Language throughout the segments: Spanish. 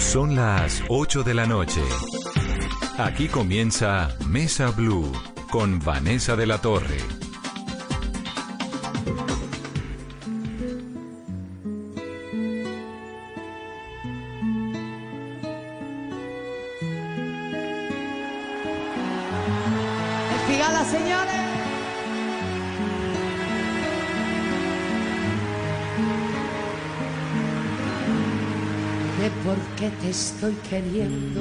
Son las 8 de la noche. Aquí comienza Mesa Blue con Vanessa de la Torre. Qué te estoy queriendo.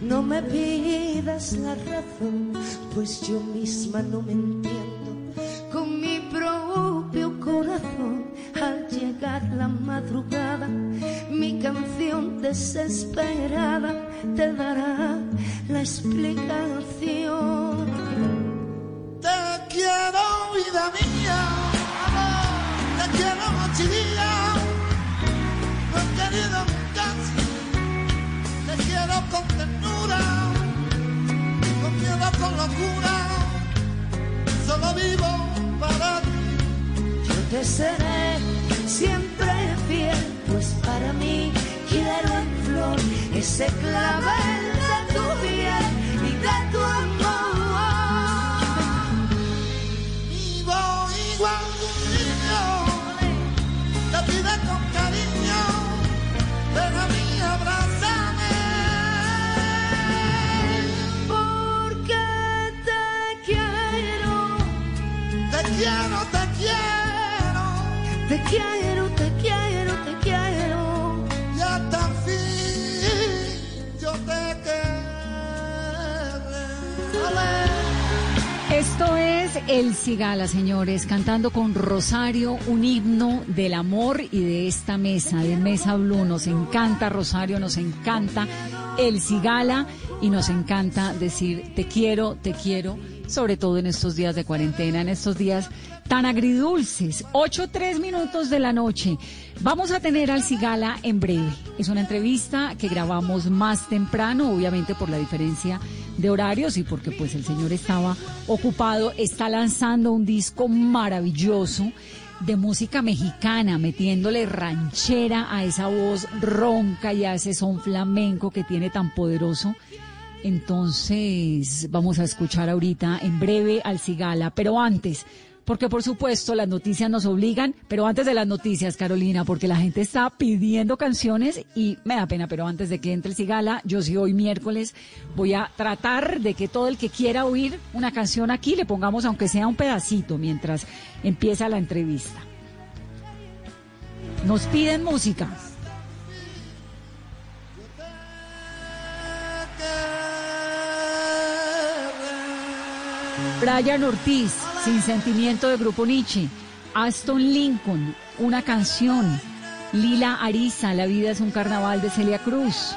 No me pidas la razón, pues yo misma no me entiendo. Con mi propio corazón, al llegar la madrugada, mi canción desesperada te dará la explicación. Te quiero, vida mía, amor, te quiero día. No querido con ternura, con miedo, con locura. Solo vivo para ti. Yo te seré siempre fiel, pues para mí quiero en flor ese clavel quiero, te quiero, te quiero. y hasta el fin yo te querré. Esto es El Cigala, señores, cantando con Rosario un himno del amor y de esta mesa, de Mesa Blue. Nos encanta Rosario, nos encanta El Cigala y nos encanta decir te quiero, te quiero, sobre todo en estos días de cuarentena, en estos días tan agridulces. Ocho, tres minutos de la noche. Vamos a tener al Cigala en breve. Es una entrevista que grabamos más temprano, obviamente por la diferencia de horarios y porque pues el señor estaba ocupado, está lanzando un disco maravilloso de música mexicana, metiéndole ranchera a esa voz ronca y a ese son flamenco que tiene tan poderoso. Entonces, vamos a escuchar ahorita en breve al Cigala, pero antes, porque por supuesto las noticias nos obligan, pero antes de las noticias, Carolina, porque la gente está pidiendo canciones y me da pena, pero antes de que entre el Cigala, yo sí hoy miércoles voy a tratar de que todo el que quiera oír una canción aquí le pongamos aunque sea un pedacito mientras empieza la entrevista. Nos piden música. Brian Ortiz, Sin Sentimiento de Grupo Nietzsche. Aston Lincoln, Una Canción. Lila Ariza, La Vida es un Carnaval de Celia Cruz.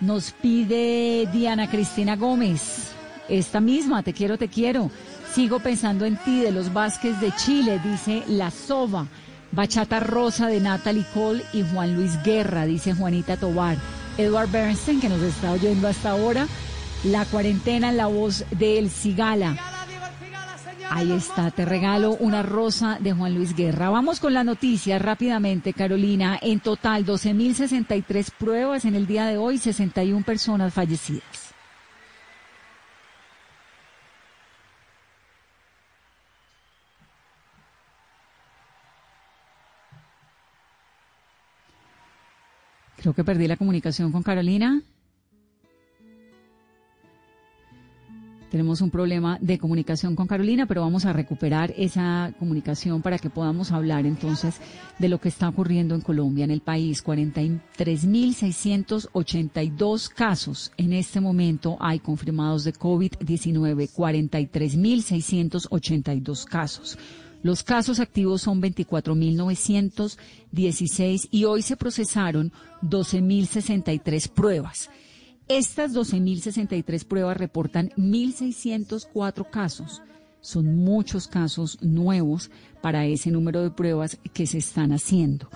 Nos pide Diana Cristina Gómez. Esta misma, Te quiero, te quiero. Sigo pensando en ti, de los Vázquez de Chile, dice La Soba. Bachata Rosa de Natalie Cole y Juan Luis Guerra, dice Juanita Tobar. Edward Bernstein, que nos está oyendo hasta ahora. La cuarentena en la voz de El Cigala. Ahí está, te regalo una rosa de Juan Luis Guerra. Vamos con la noticia rápidamente, Carolina. En total, 12.063 pruebas en el día de hoy, 61 personas fallecidas. Creo que perdí la comunicación con Carolina. Tenemos un problema de comunicación con Carolina, pero vamos a recuperar esa comunicación para que podamos hablar entonces de lo que está ocurriendo en Colombia, en el país. 43.682 casos en este momento hay confirmados de COVID-19, 43.682 casos. Los casos activos son 24.916 y hoy se procesaron 12.063 pruebas. Estas 12.063 pruebas reportan 1.604 casos. Son muchos casos nuevos para ese número de pruebas que se están haciendo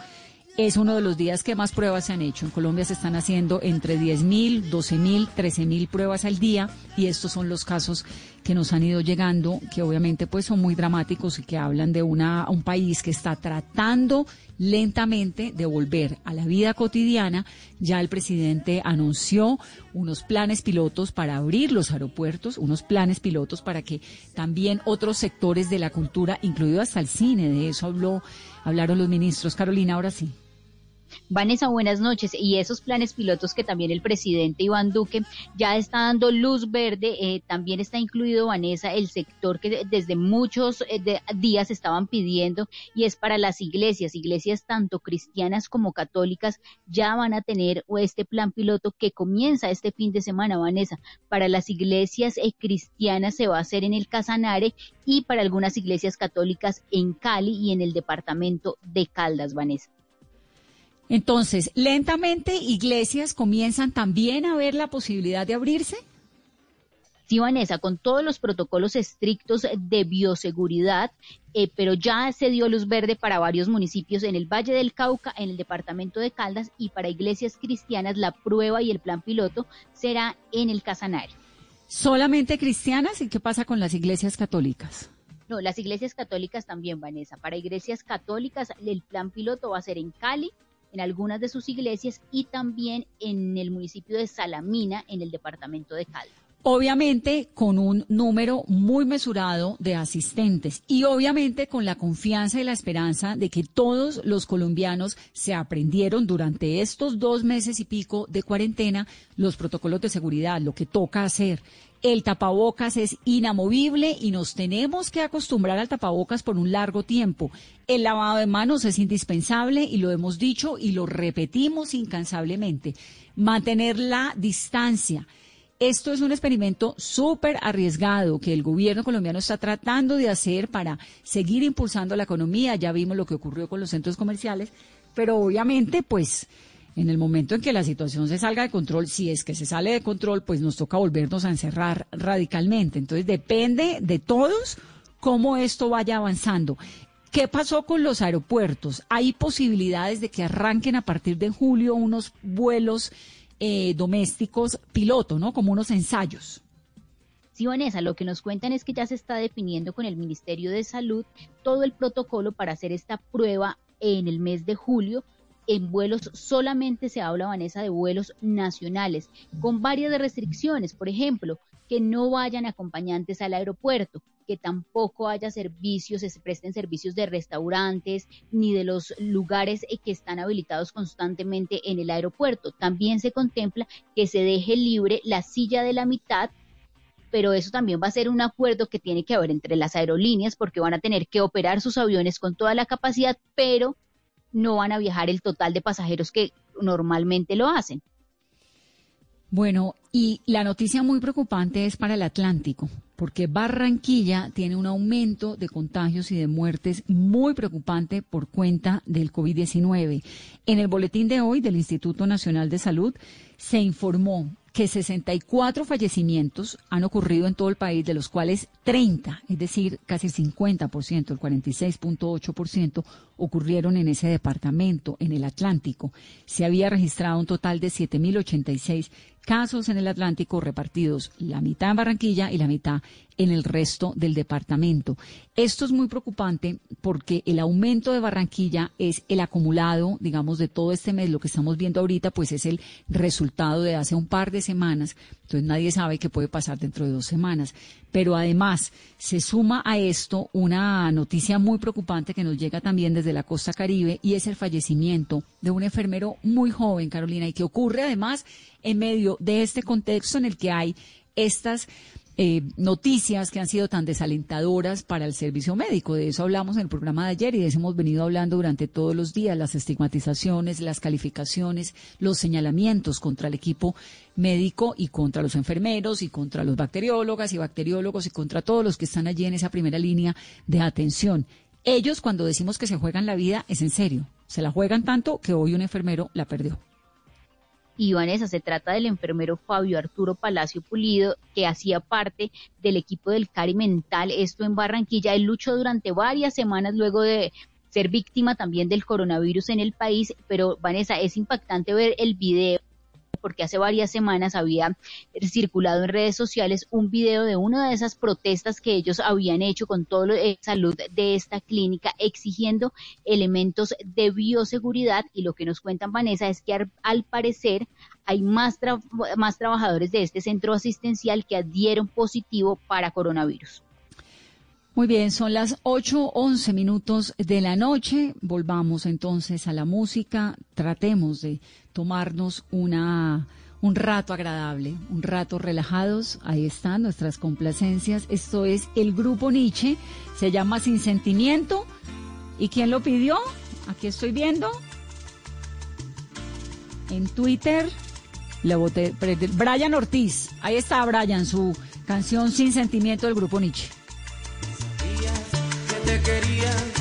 es uno de los días que más pruebas se han hecho. En Colombia se están haciendo entre 10.000, 12.000, 13.000 pruebas al día y estos son los casos que nos han ido llegando, que obviamente pues son muy dramáticos y que hablan de una, un país que está tratando lentamente de volver a la vida cotidiana. Ya el presidente anunció unos planes pilotos para abrir los aeropuertos, unos planes pilotos para que también otros sectores de la cultura, incluido hasta el cine, de eso habló, hablaron los ministros. Carolina, ahora sí. Vanessa, buenas noches. Y esos planes pilotos que también el presidente Iván Duque ya está dando luz verde, eh, también está incluido, Vanessa, el sector que desde muchos eh, días estaban pidiendo y es para las iglesias, iglesias tanto cristianas como católicas ya van a tener este plan piloto que comienza este fin de semana, Vanessa. Para las iglesias eh, cristianas se va a hacer en el Casanare y para algunas iglesias católicas en Cali y en el departamento de Caldas, Vanessa. Entonces, lentamente iglesias comienzan también a ver la posibilidad de abrirse. Sí, Vanessa, con todos los protocolos estrictos de bioseguridad, eh, pero ya se dio luz verde para varios municipios en el Valle del Cauca, en el departamento de Caldas y para iglesias cristianas la prueba y el plan piloto será en el Casanario. ¿Solamente cristianas? ¿Y qué pasa con las iglesias católicas? No, las iglesias católicas también, Vanessa. Para iglesias católicas el plan piloto va a ser en Cali, en algunas de sus iglesias y también en el municipio de Salamina, en el departamento de Caldas. Obviamente con un número muy mesurado de asistentes y obviamente con la confianza y la esperanza de que todos los colombianos se aprendieron durante estos dos meses y pico de cuarentena los protocolos de seguridad, lo que toca hacer, el tapabocas es inamovible y nos tenemos que acostumbrar al tapabocas por un largo tiempo. El lavado de manos es indispensable y lo hemos dicho y lo repetimos incansablemente. Mantener la distancia. Esto es un experimento súper arriesgado que el gobierno colombiano está tratando de hacer para seguir impulsando la economía. Ya vimos lo que ocurrió con los centros comerciales, pero obviamente pues en el momento en que la situación se salga de control, si es que se sale de control, pues nos toca volvernos a encerrar radicalmente. Entonces depende de todos cómo esto vaya avanzando. ¿Qué pasó con los aeropuertos? ¿Hay posibilidades de que arranquen a partir de julio unos vuelos eh, domésticos piloto, ¿no? Como unos ensayos. Sí, Vanessa, lo que nos cuentan es que ya se está definiendo con el Ministerio de Salud todo el protocolo para hacer esta prueba en el mes de julio en vuelos solamente se habla, Vanessa, de vuelos nacionales, con varias restricciones, por ejemplo, que no vayan acompañantes al aeropuerto, que tampoco haya servicios, se presten servicios de restaurantes ni de los lugares eh, que están habilitados constantemente en el aeropuerto. También se contempla que se deje libre la silla de la mitad pero eso también va a ser un acuerdo que tiene que haber entre las aerolíneas porque van a tener que operar sus aviones con toda la capacidad, pero no van a viajar el total de pasajeros que normalmente lo hacen. Bueno, y la noticia muy preocupante es para el Atlántico, porque Barranquilla tiene un aumento de contagios y de muertes muy preocupante por cuenta del COVID-19. En el boletín de hoy del Instituto Nacional de Salud se informó que 64 fallecimientos han ocurrido en todo el país, de los cuales 30, es decir, casi el 50%, el 46.8%, ocurrieron en ese departamento, en el Atlántico. Se había registrado un total de 7.086 casos en el Atlántico repartidos, la mitad en Barranquilla y la mitad en el resto del departamento. Esto es muy preocupante porque el aumento de Barranquilla es el acumulado, digamos, de todo este mes. Lo que estamos viendo ahorita, pues es el resultado de hace un par de semanas. Entonces nadie sabe qué puede pasar dentro de dos semanas. Pero además se suma a esto una noticia muy preocupante que nos llega también desde la costa caribe y es el fallecimiento de un enfermero muy joven, Carolina, y que ocurre además en medio de este contexto en el que hay estas eh, noticias que han sido tan desalentadoras para el servicio médico. De eso hablamos en el programa de ayer y de eso hemos venido hablando durante todos los días, las estigmatizaciones, las calificaciones, los señalamientos contra el equipo médico y contra los enfermeros y contra los bacteriólogas y bacteriólogos y contra todos los que están allí en esa primera línea de atención. Ellos cuando decimos que se juegan la vida es en serio. Se la juegan tanto que hoy un enfermero la perdió. Y Vanessa, se trata del enfermero Fabio Arturo Palacio Pulido, que hacía parte del equipo del Cari Mental, esto en Barranquilla. Él luchó durante varias semanas luego de ser víctima también del coronavirus en el país, pero Vanessa, es impactante ver el video porque hace varias semanas había circulado en redes sociales un video de una de esas protestas que ellos habían hecho con todo lo de salud de esta clínica exigiendo elementos de bioseguridad y lo que nos cuentan Vanessa es que al, parecer hay más, más trabajadores de este centro asistencial que adhieron positivo para coronavirus. Muy bien, son las 8, 11 minutos de la noche. Volvamos entonces a la música. Tratemos de tomarnos una, un rato agradable, un rato relajados. Ahí están nuestras complacencias. Esto es el grupo Nietzsche. Se llama Sin Sentimiento. ¿Y quién lo pidió? Aquí estoy viendo. En Twitter. Brian Ortiz. Ahí está Brian, su canción Sin Sentimiento del grupo Nietzsche. Que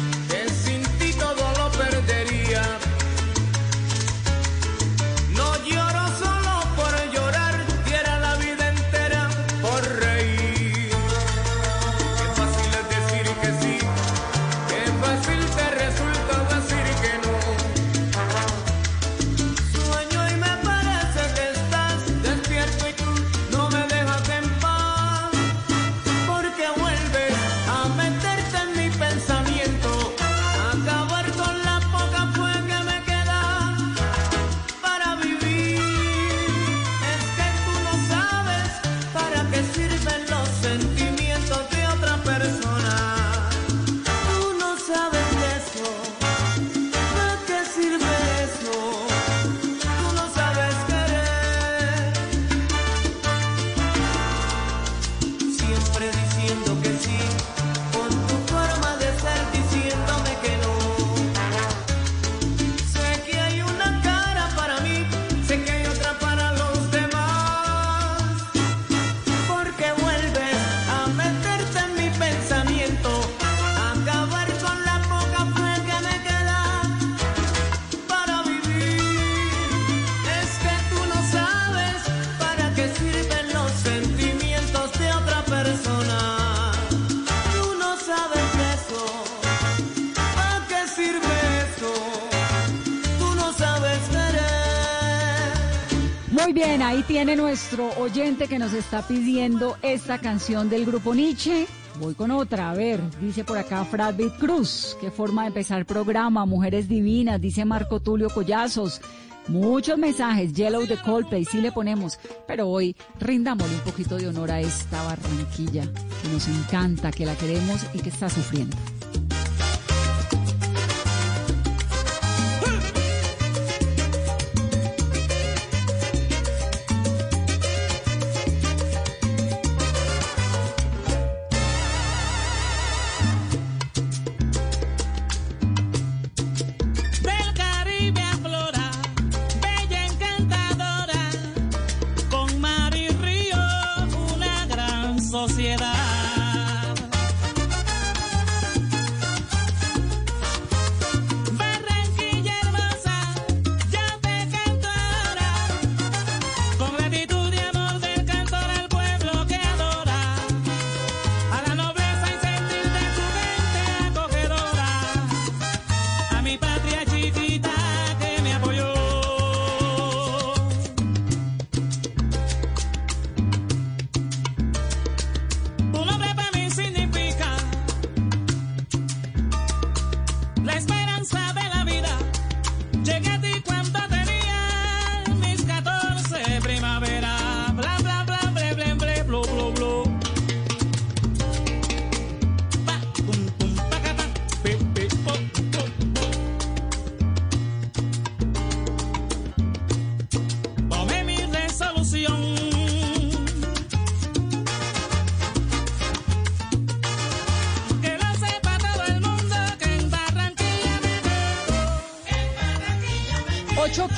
Ahí tiene nuestro oyente que nos está pidiendo esta canción del grupo Nietzsche. Voy con otra, a ver, dice por acá Fradbit Cruz, qué forma de empezar programa, Mujeres Divinas, dice Marco Tulio Collazos. Muchos mensajes, Yellow de Coldplay, sí le ponemos, pero hoy rindámosle un poquito de honor a esta Barranquilla, que nos encanta, que la queremos y que está sufriendo.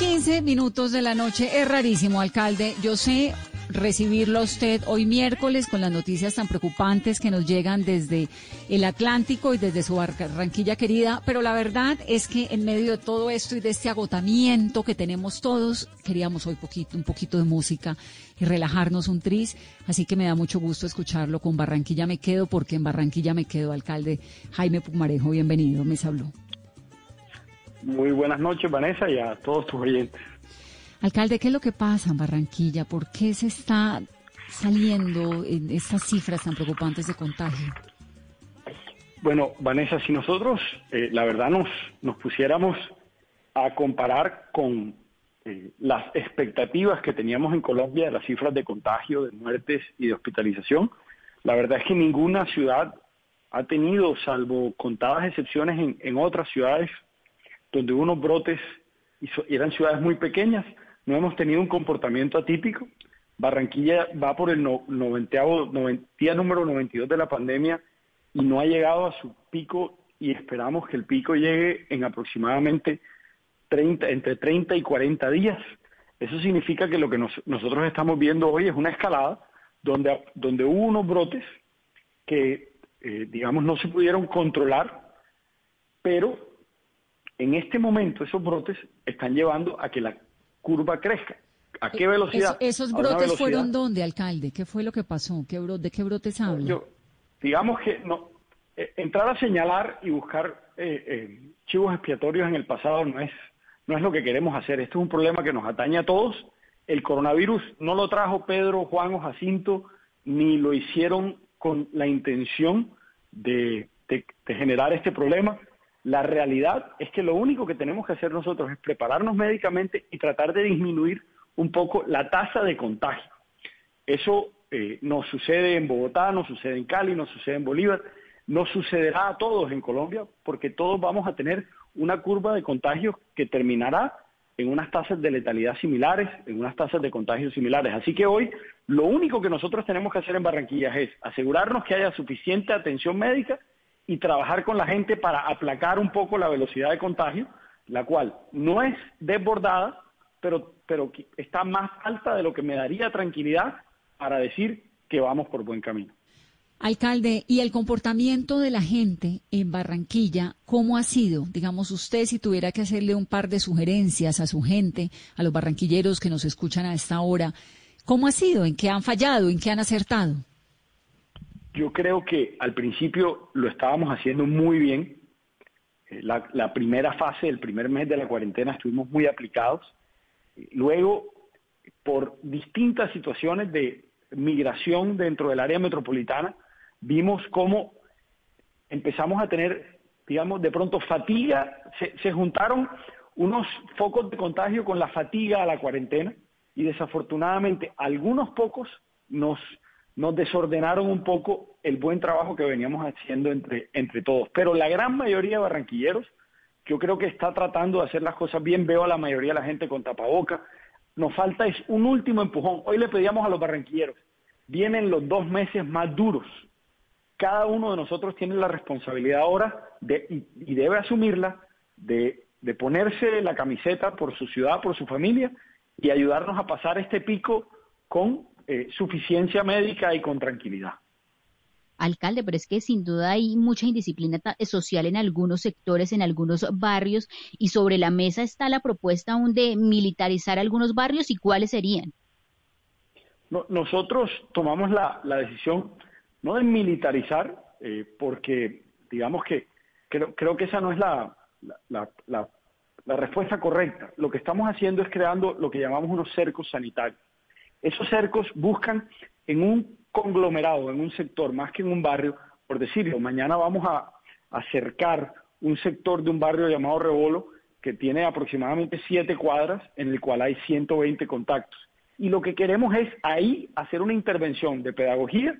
15 minutos de la noche. Es rarísimo, alcalde. Yo sé recibirlo a usted hoy miércoles con las noticias tan preocupantes que nos llegan desde el Atlántico y desde su Barranquilla querida, pero la verdad es que en medio de todo esto y de este agotamiento que tenemos todos, queríamos hoy un poquito de música y relajarnos un tris, así que me da mucho gusto escucharlo con Barranquilla me quedo porque en Barranquilla me quedo alcalde Jaime Pumarejo, bienvenido, me saludó. Muy buenas noches, Vanessa, y a todos tus oyentes. Alcalde, ¿qué es lo que pasa en Barranquilla? ¿Por qué se está saliendo en estas cifras tan preocupantes de contagio? Bueno, Vanessa, si nosotros, eh, la verdad, nos, nos pusiéramos a comparar con eh, las expectativas que teníamos en Colombia de las cifras de contagio, de muertes y de hospitalización, la verdad es que ninguna ciudad ha tenido, salvo contadas excepciones en, en otras ciudades donde unos brotes y eran ciudades muy pequeñas, no hemos tenido un comportamiento atípico. Barranquilla va por el no, día número 92 de la pandemia y no ha llegado a su pico y esperamos que el pico llegue en aproximadamente 30, entre 30 y 40 días. Eso significa que lo que nosotros estamos viendo hoy es una escalada donde, donde hubo unos brotes que, eh, digamos, no se pudieron controlar, pero en este momento esos brotes están llevando a que la curva crezca. ¿A qué velocidad? ¿Esos brotes fueron dónde, alcalde? ¿Qué fue lo que pasó? ¿Qué ¿De qué brotes habla? digamos que no, eh, entrar a señalar y buscar eh, eh, chivos expiatorios en el pasado no es, no es lo que queremos hacer. Esto es un problema que nos atañe a todos. El coronavirus no lo trajo Pedro, Juan o Jacinto, ni lo hicieron con la intención de generar este problema. La realidad es que lo único que tenemos que hacer nosotros es prepararnos médicamente y tratar de disminuir un poco la tasa de contagio. Eso eh, nos sucede en Bogotá, nos sucede en Cali, nos sucede en Bolívar, nos sucederá a todos en Colombia porque todos vamos a tener una curva de contagio que terminará en unas tasas de letalidad similares, en unas tasas de contagio similares. Así que hoy lo único que nosotros tenemos que hacer en Barranquilla es asegurarnos que haya suficiente atención médica y trabajar con la gente para aplacar un poco la velocidad de contagio, la cual no es desbordada, pero, pero está más alta de lo que me daría tranquilidad para decir que vamos por buen camino. Alcalde, ¿y el comportamiento de la gente en Barranquilla, cómo ha sido? Digamos, usted si tuviera que hacerle un par de sugerencias a su gente, a los barranquilleros que nos escuchan a esta hora, ¿cómo ha sido? ¿En qué han fallado? ¿En qué han acertado? Yo creo que al principio lo estábamos haciendo muy bien. Eh, la, primera fase, el primer mes de la cuarentena estuvimos muy aplicados. Luego, por distintas situaciones de migración dentro del área metropolitana, vimos cómo empezamos a tener, digamos, de pronto fatiga, se, se juntaron unos focos de contagio con la fatiga a la cuarentena y desafortunadamente algunos pocos nos nos desordenaron un poco el buen trabajo que veníamos haciendo entre, entre todos. Pero la gran mayoría de barranquilleros, yo creo que está tratando de hacer las cosas bien. Veo a la mayoría de la gente con tapaboca. Nos falta es un último empujón. Hoy le pedíamos a los barranquilleros, vienen los dos meses más duros. Cada uno de nosotros tiene la responsabilidad ahora de, y, debe asumirla de, de ponerse la camiseta por su ciudad, por su familia y ayudarnos a pasar este pico con eh, suficiencia médica y con tranquilidad. Alcalde, pero es que sin duda hay mucha indisciplina social en algunos sectores, en algunos barrios, y sobre la mesa está la propuesta aún de militarizar algunos barrios y cuáles serían. nosotros tomamos la, decisión no de militarizar, eh, porque digamos que creo, creo que esa no es la, la respuesta correcta. Lo que estamos haciendo es creando lo que llamamos unos cercos sanitarios. Esos cercos buscan en un conglomerado, en un sector, más que en un barrio, por decirlo, mañana vamos a acercar un sector de un barrio llamado Rebolo que tiene aproximadamente siete cuadras en el cual hay 120 contactos. Y lo que queremos es ahí hacer una intervención de pedagogía,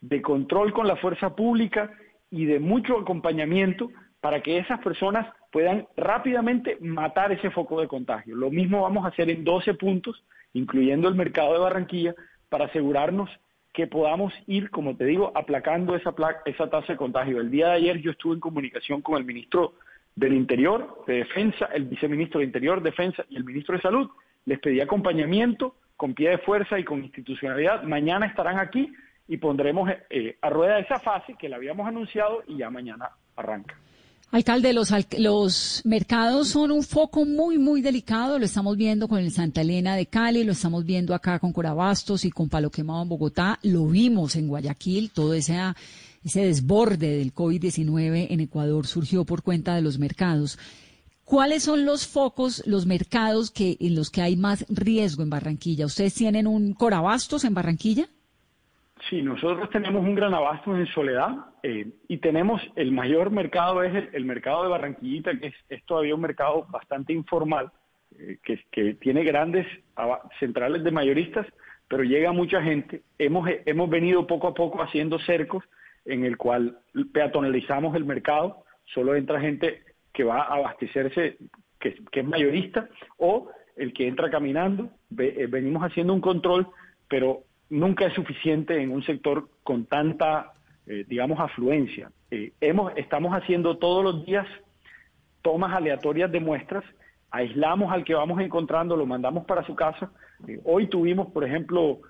de control con la fuerza pública y de mucho acompañamiento para que esas personas puedan rápidamente matar ese foco de contagio. Lo mismo vamos a hacer en 12 puntos incluyendo el mercado de Barranquilla, para asegurarnos que podamos ir, como te digo, aplacando esa, esa tasa de contagio. El día de ayer yo estuve en comunicación con el ministro del Interior, de Defensa, el viceministro de Interior, Defensa y el ministro de Salud. Les pedí acompañamiento con pie de fuerza y con institucionalidad. Mañana estarán aquí y pondremos eh, a rueda esa fase que la habíamos anunciado y ya mañana arranca. Alcalde, los, los mercados son un foco muy, muy delicado. Lo estamos viendo con el Santa Elena de Cali, lo estamos viendo acá con Corabastos y con Palo Quemado en Bogotá. Lo vimos en Guayaquil, todo ese, ese desborde del COVID-19 en Ecuador surgió por cuenta de los mercados. ¿Cuáles son los focos, los mercados que, en los que hay más riesgo en Barranquilla? ¿Ustedes tienen un Corabastos en Barranquilla? Sí, nosotros tenemos un gran abasto en Soledad eh, y tenemos el mayor mercado es el, mercado de Barranquillita, que es, todavía un mercado bastante informal, eh, que, tiene grandes centrales de mayoristas, pero llega mucha gente. Hemos, hemos venido poco a poco haciendo cercos en el cual peatonalizamos el mercado, solo entra gente que va a abastecerse, que, es mayorista, o el que entra caminando. Eh, venimos haciendo un control, pero nunca es suficiente en un sector con tanta, eh, digamos, afluencia. Eh, hemos, estamos haciendo todos los días tomas aleatorias de muestras, aislamos al que vamos encontrando, lo mandamos para su casa. Eh, hoy tuvimos, por ejemplo,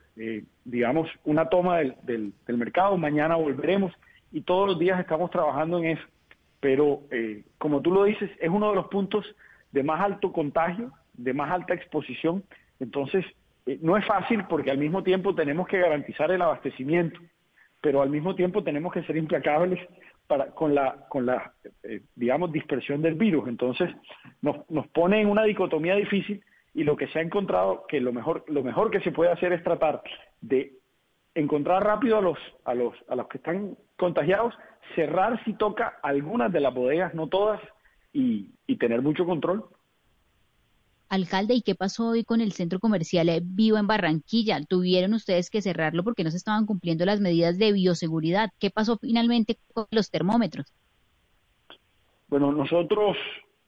digamos, una toma del, del, del, mercado, mañana volveremos y todos los días estamos trabajando en eso. Pero, como tú lo dices, es uno de los puntos de más alto contagio, de más alta exposición. Entonces, eh, no es fácil porque al mismo tiempo tenemos que garantizar el abastecimiento, pero al mismo tiempo tenemos que ser implacables para, con la, con la eh, digamos, dispersión del virus. Entonces, nos, nos pone en una dicotomía difícil y lo que se ha encontrado que lo mejor, lo mejor que se puede hacer es tratar de encontrar rápido a los, a los, a los que están contagiados, cerrar si toca algunas de las bodegas, no todas, y, y tener mucho control. Alcalde, ¿y qué pasó hoy con el centro comercial eh, Vivo en Barranquilla? ¿Tuvieron ustedes que cerrarlo porque no se estaban cumpliendo las medidas de bioseguridad? ¿Qué pasó finalmente con los termómetros? Bueno, nosotros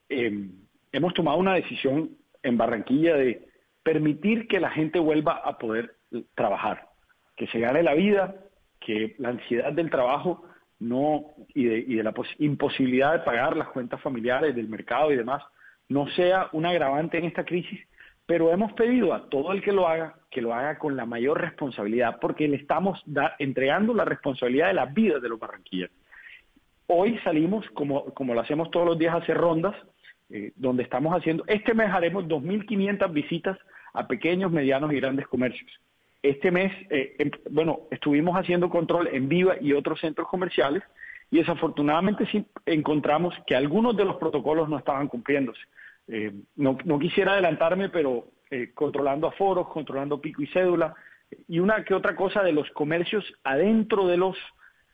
em, hemos tomado una decisión en Barranquilla de permitir que la gente vuelva a poder trabajar, que se gane la vida, que la ansiedad del trabajo no y de, y de la imposibilidad de pagar las cuentas familiares del mercado y demás no sea un agravante en esta crisis, pero hemos pedido a todo el que lo haga que lo haga con la mayor responsabilidad, porque le estamos entregando la responsabilidad de la vida de los barranquilleros. Hoy salimos, como, como lo hacemos todos los días, a hacer rondas, eh, donde estamos haciendo, este mes haremos 2.500 visitas a pequeños, medianos y grandes comercios. Este mes, eh, em, bueno, estuvimos haciendo control en Viva y otros centros comerciales, y desafortunadamente sí encontramos que algunos de los protocolos no estaban cumpliéndose. Eh, no, quisiera adelantarme, pero eh, controlando aforos, controlando pico y cédula, y una que otra cosa de los comercios adentro de los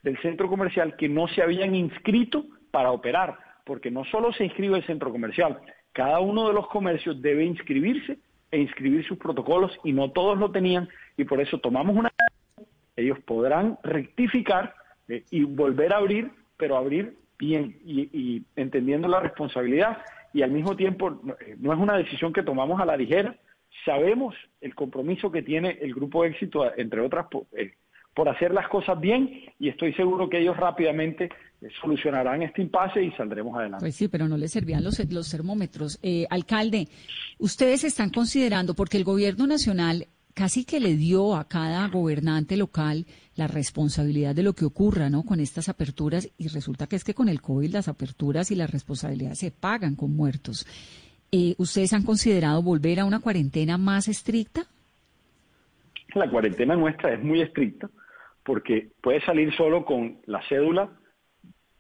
del centro comercial que no se habían inscrito para operar, porque no solo se inscribe el centro comercial, cada uno de los comercios debe inscribirse e inscribir sus protocolos y no todos lo tenían y por eso tomamos una ellos podrán rectificar eh, y volver a abrir, pero abrir bien y, entendiendo la responsabilidad y al mismo tiempo eh, no es una decisión que tomamos a la ligera. Sabemos el compromiso que tiene el grupo éxito, entre otras, eh, por, hacer las cosas bien y estoy seguro que ellos rápidamente solucionarán este impasse y saldremos adelante. Pues sí, pero no les servían los, los termómetros. alcalde, ustedes están considerando, porque el gobierno nacional casi que le dio a cada gobernante local la responsabilidad de lo que ocurra, ¿no? Con estas aperturas y resulta que es que con el COVID las aperturas y las responsabilidades se pagan con muertos. Eh, ¿Ustedes han considerado volver a una cuarentena más estricta? La cuarentena nuestra es muy estricta porque puede salir solo con la cédula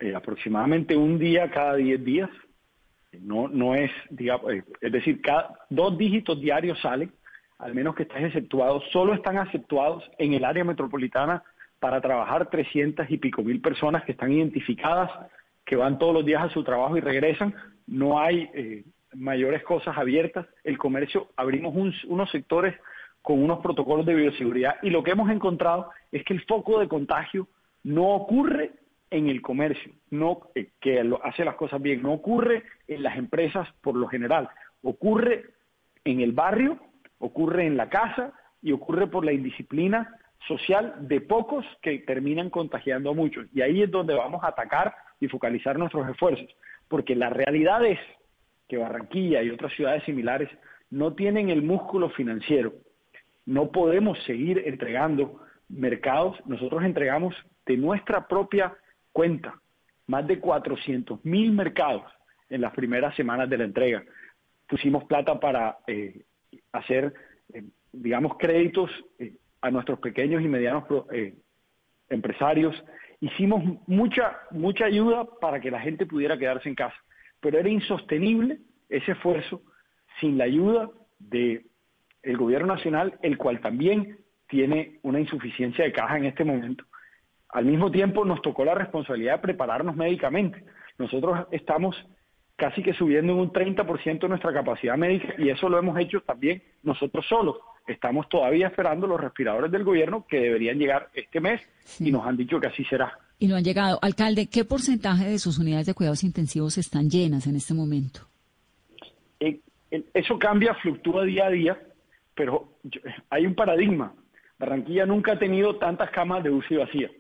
eh, aproximadamente un día cada 10 días. No, no es, digamos, eh, es decir, cada dos dígitos diarios salen al menos que estén exceptuados, solo están exceptuados en el área metropolitana para trabajar 300 y pico mil personas que están identificadas, que van todos los días a su trabajo y regresan. No hay eh, mayores cosas abiertas. El comercio, abrimos unos sectores con unos protocolos de bioseguridad y lo que hemos encontrado es que el foco de contagio no ocurre en el comercio, no eh, que hace las cosas bien, no ocurre en las empresas por lo general, ocurre en el barrio ocurre en la casa y ocurre por la indisciplina social de pocos que terminan contagiando a muchos. Y ahí es donde vamos a atacar y focalizar nuestros esfuerzos, porque la realidad es que Barranquilla y otras ciudades similares no tienen el músculo financiero no podemos seguir entregando mercados. Nosotros entregamos de nuestra propia cuenta más de 400 mil mercados en las primeras semanas de la entrega. Pusimos plata para eh, hacer, eh, digamos, créditos eh, a nuestros pequeños y medianos empresarios. Hicimos mucha, mucha ayuda para que la gente pudiera quedarse en casa, pero era insostenible ese esfuerzo sin la ayuda del el gobierno nacional, el cual también tiene una insuficiencia de caja en este momento. Al mismo tiempo nos tocó la responsabilidad de prepararnos médicamente. Nosotros estamos casi que subiendo en un 30% nuestra capacidad médica y eso lo hemos hecho también nosotros solos. Estamos todavía esperando los respiradores del gobierno que deberían llegar este mes y nos han dicho que así será. Y no han llegado. Alcalde, ¿qué porcentaje de sus unidades de cuidados intensivos están llenas en este momento? Eh, eso cambia, fluctúa día a día, pero hay un paradigma. Barranquilla nunca ha tenido tantas camas de UCI vacías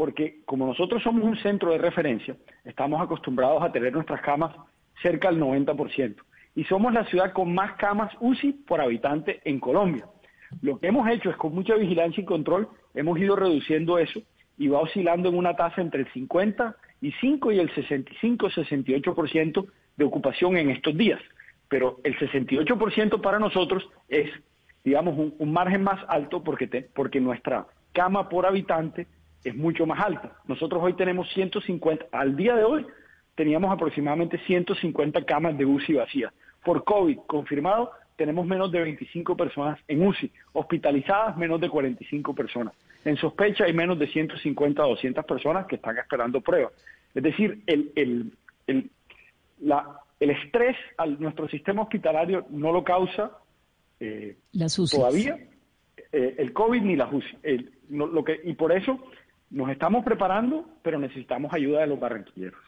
porque como nosotros somos un centro de referencia, estamos acostumbrados a tener nuestras camas cerca del 90%. Y somos la ciudad con más camas UCI por habitante en Colombia. Lo que hemos hecho es con mucha vigilancia y control, hemos ido reduciendo eso y va oscilando en una tasa entre el 55 y el 65-68% de ocupación en estos días. Pero el 68% para nosotros es, digamos, un, margen más alto porque, porque nuestra cama por habitante es mucho más alta. Nosotros hoy tenemos 150, al día de hoy teníamos aproximadamente 150 camas de UCI vacías. Por COVID confirmado, tenemos menos de 25 personas en UCI, hospitalizadas menos de 45 personas. En sospecha hay menos de 150 a 200 personas que están esperando pruebas. Es decir, el, el, el, la, el estrés a nuestro sistema hospitalario no lo causa eh, todavía eh, el COVID ni la UCI. lo que, y por eso nos estamos preparando, pero necesitamos ayuda de los barranquilleros.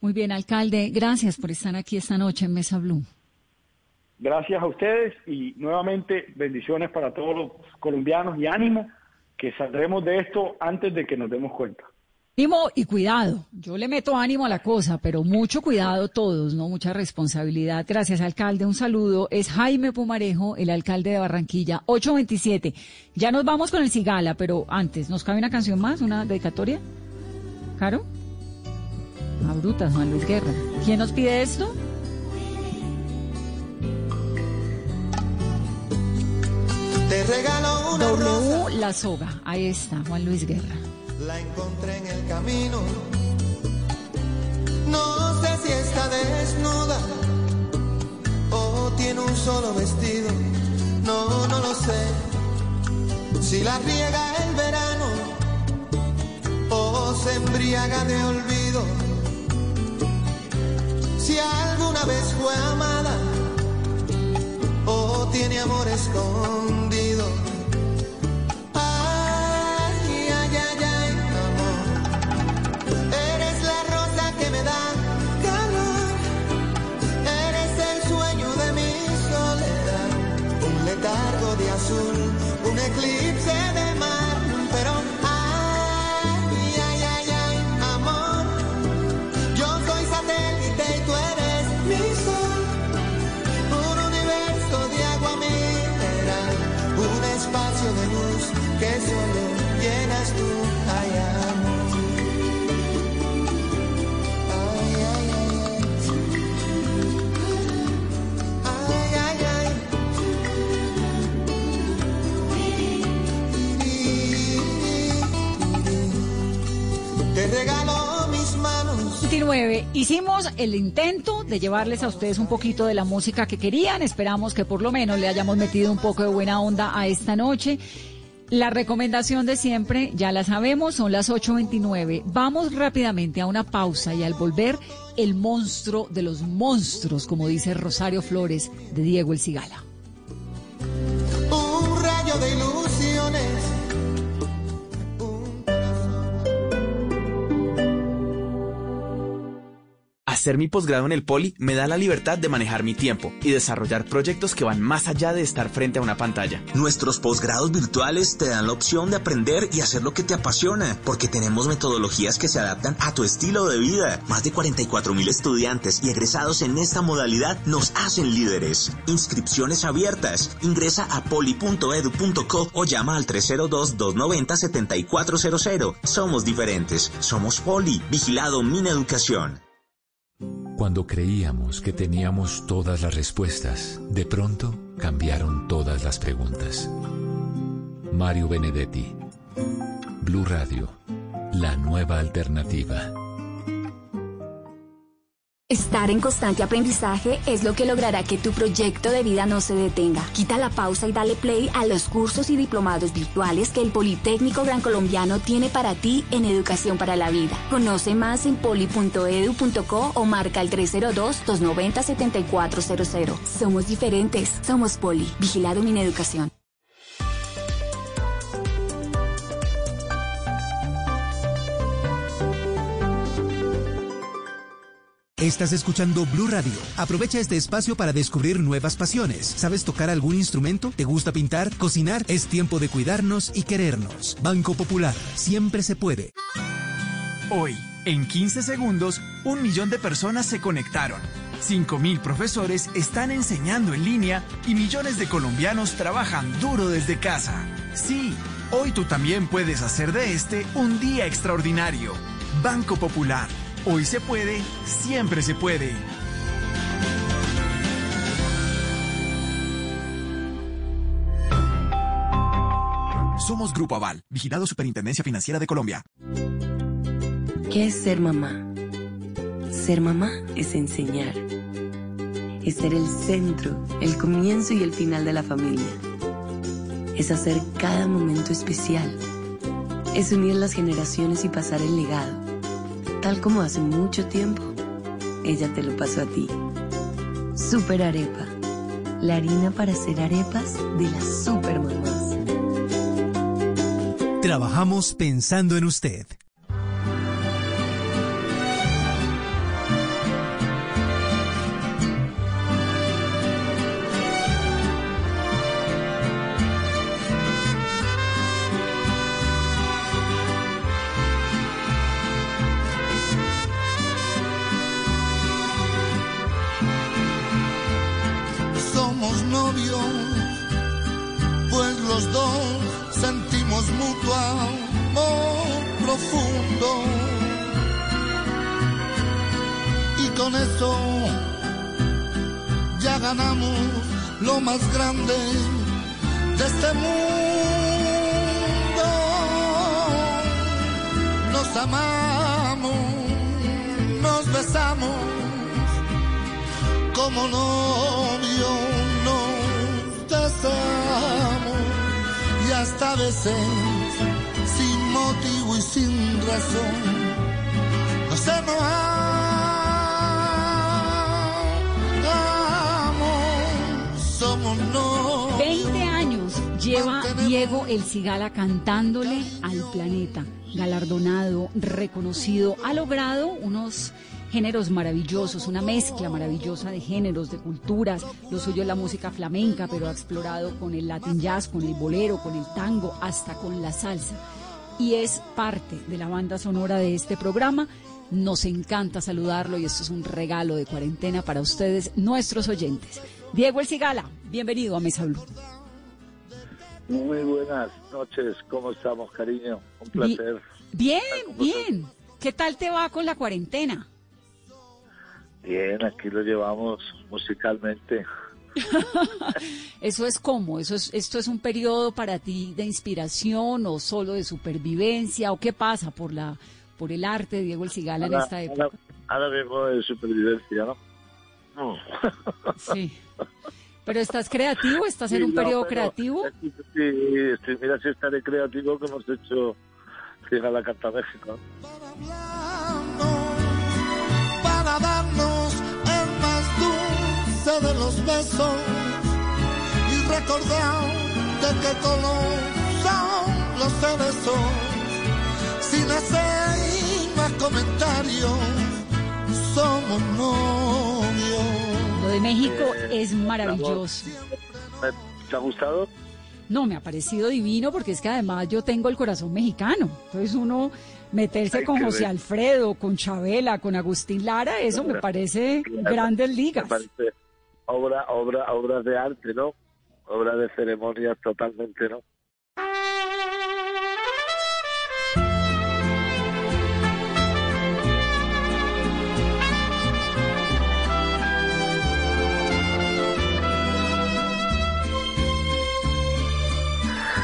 Muy bien, alcalde, gracias por estar aquí esta noche en Mesa Blue. Gracias a ustedes y nuevamente bendiciones para todos los colombianos y ánimo que saldremos de esto antes de que nos demos cuenta. Ánimo y cuidado. Yo le meto ánimo a la cosa, pero mucho cuidado todos, ¿no? Mucha responsabilidad. Gracias, alcalde. Un saludo. Es Jaime Pumarejo, el alcalde de Barranquilla. 827. Ya nos vamos con el Cigala, pero antes, ¿nos cabe una canción más? ¿Una dedicatoria? ¿Caro? A ah, brutas, Juan Luis Guerra. ¿Quién nos pide esto? Te regalo una w La Soga. Ahí está, Juan Luis Guerra la encontré en el camino. No sé si está desnuda o tiene un solo vestido. No, no lo sé. Si la riega el verano o se embriaga de olvido. Si alguna vez fue amada o tiene amor escondido 29. Hicimos el intento de llevarles a ustedes un poquito de la música que querían. Esperamos que por lo menos le hayamos metido un poco de buena onda a esta noche. La recomendación de siempre, ya la sabemos, son las 8.29. Vamos rápidamente a una pausa y al volver, el monstruo de los monstruos, como dice Rosario Flores de Diego El Cigala. Hacer mi posgrado en el Poli me da la libertad de manejar mi tiempo y desarrollar proyectos que van más allá de estar frente a una pantalla. Nuestros posgrados virtuales te dan la opción de aprender y hacer lo que te apasiona, porque tenemos metodologías que se adaptan a tu estilo de vida. Más de 44 mil estudiantes y egresados en esta modalidad nos hacen líderes. Inscripciones abiertas. Ingresa a poli.edu.co o llama al 302-290-7400. Somos diferentes. Somos Poli. Vigilado Min Educación. Cuando creíamos que teníamos todas las respuestas, de pronto cambiaron todas las preguntas. Mario Benedetti, Blue Radio, la nueva alternativa. Estar en constante aprendizaje es lo que logrará que tu proyecto de vida no se detenga. Quita la pausa y dale play a los cursos y diplomados virtuales que el Politécnico Gran Colombiano tiene para ti en Educación para la Vida. Conoce más en poli.edu.co o marca el 302-290-7400. Somos diferentes. Somos Poli. Vigilado en Estás escuchando Blue Radio. Aprovecha este espacio para descubrir nuevas pasiones. ¿Sabes tocar algún instrumento? ¿Te gusta pintar? ¿Cocinar? Es tiempo de cuidarnos y querernos. Banco Popular. Siempre se puede. Hoy, en 15 segundos, un millón de personas se conectaron. 5.000 profesores están enseñando en línea y millones de colombianos trabajan duro desde casa. Sí, hoy tú también puedes hacer de este un día extraordinario. Banco Popular. Hoy se puede, siempre se puede. Somos Grupo Aval, vigilado Superintendencia Financiera de Colombia. ¿Qué es ser mamá? Ser mamá es enseñar. Es ser el centro, el comienzo y el final de la familia. Es hacer cada momento especial. Es unir las generaciones y pasar el legado. Tal como hace mucho tiempo, ella te lo pasó a ti. Super Arepa. La harina para hacer arepas de las super mamás. Trabajamos pensando en usted. Novios, pues los dos sentimos mutuo amor profundo. Y con eso ya ganamos lo más grande de este mundo. Nos amamos, nos besamos como novio nos besamos y hasta veces sin motivo y sin razón no nos amamos, somos novios. 20 años lleva Diego El Cigala cantándole al planeta, galardonado, reconocido, ha logrado unos géneros maravillosos, una mezcla maravillosa de géneros, de culturas. Lo suyo es la música flamenca, pero ha explorado con el latin jazz, con el bolero, con el tango, hasta con la salsa. Y es parte de la banda sonora de este programa. Nos encanta saludarlo y esto es un regalo de cuarentena para ustedes, nuestros oyentes. Diego El Cigala, bienvenido a Mesa Blue. Muy buenas noches, ¿cómo estamos, cariño? Un placer. Bien, bien. ¿Qué tal te va con la cuarentena? Bien, aquí lo llevamos musicalmente. Eso es como, eso es, esto es un periodo para ti de inspiración o solo de supervivencia o qué pasa por la, por el arte de Diego El Cigala en esta época. ahora- ahora mismo de supervivencia, ¿no? No. Sí. Pero estás creativo, estás en un no, periodo creativo. Sí, sí, mira si estaré creativo que hemos hecho Cigala Canta México. Dulce de los besos y recordar de qué color son los cerezos sin hacer más comentarios somos novios. Lo de México es maravilloso. ¿Te ha gustado? No, me ha parecido divino porque es que además yo tengo el corazón mexicano. Entonces uno meterse Hay con José ver. Alfredo, con Chabela, con Agustín Lara, eso me Claro. parece Claro. grandes ligas. Me parece obra, obra, obras de arte, ¿no? Obras de ceremonias totalmente, ¿no?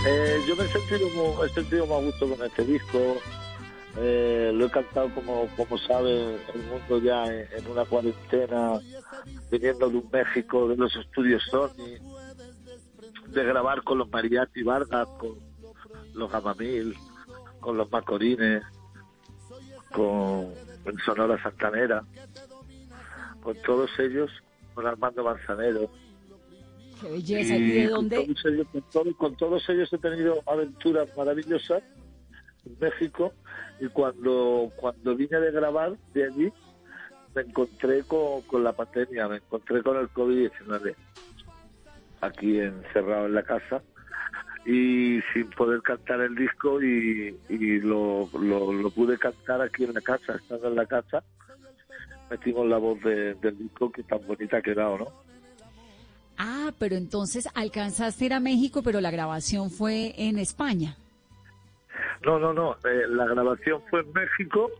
Eh, yo me he sentido, mu- he sentido más gusto con este disco. Eh, lo he cantado, como, como sabe el mundo ya, en, en una cuarentena, viniendo de un México, de los estudios Sony, de grabar con los Mariachi Vargas, con los Gamamil, con los Macorines, con el Sonora Santanera, con todos ellos, con Armando Manzanero. Qué belleza. ¿Y de con dónde? todos ellos- con, todo- con todos ellos he tenido aventuras maravillosas en México y cuando cuando vine de grabar de allí me encontré con, con la pandemia, me encontré con el COVID-19 aquí encerrado en la casa y sin poder cantar el disco y, y lo, lo, pude cantar aquí en la casa, estando en la casa metimos la voz de- del disco que tan bonita ha quedado, ¿no? Ah, pero entonces alcanzaste a ir a México, pero la grabación fue en España. No, no, no. eh, la grabación fue en México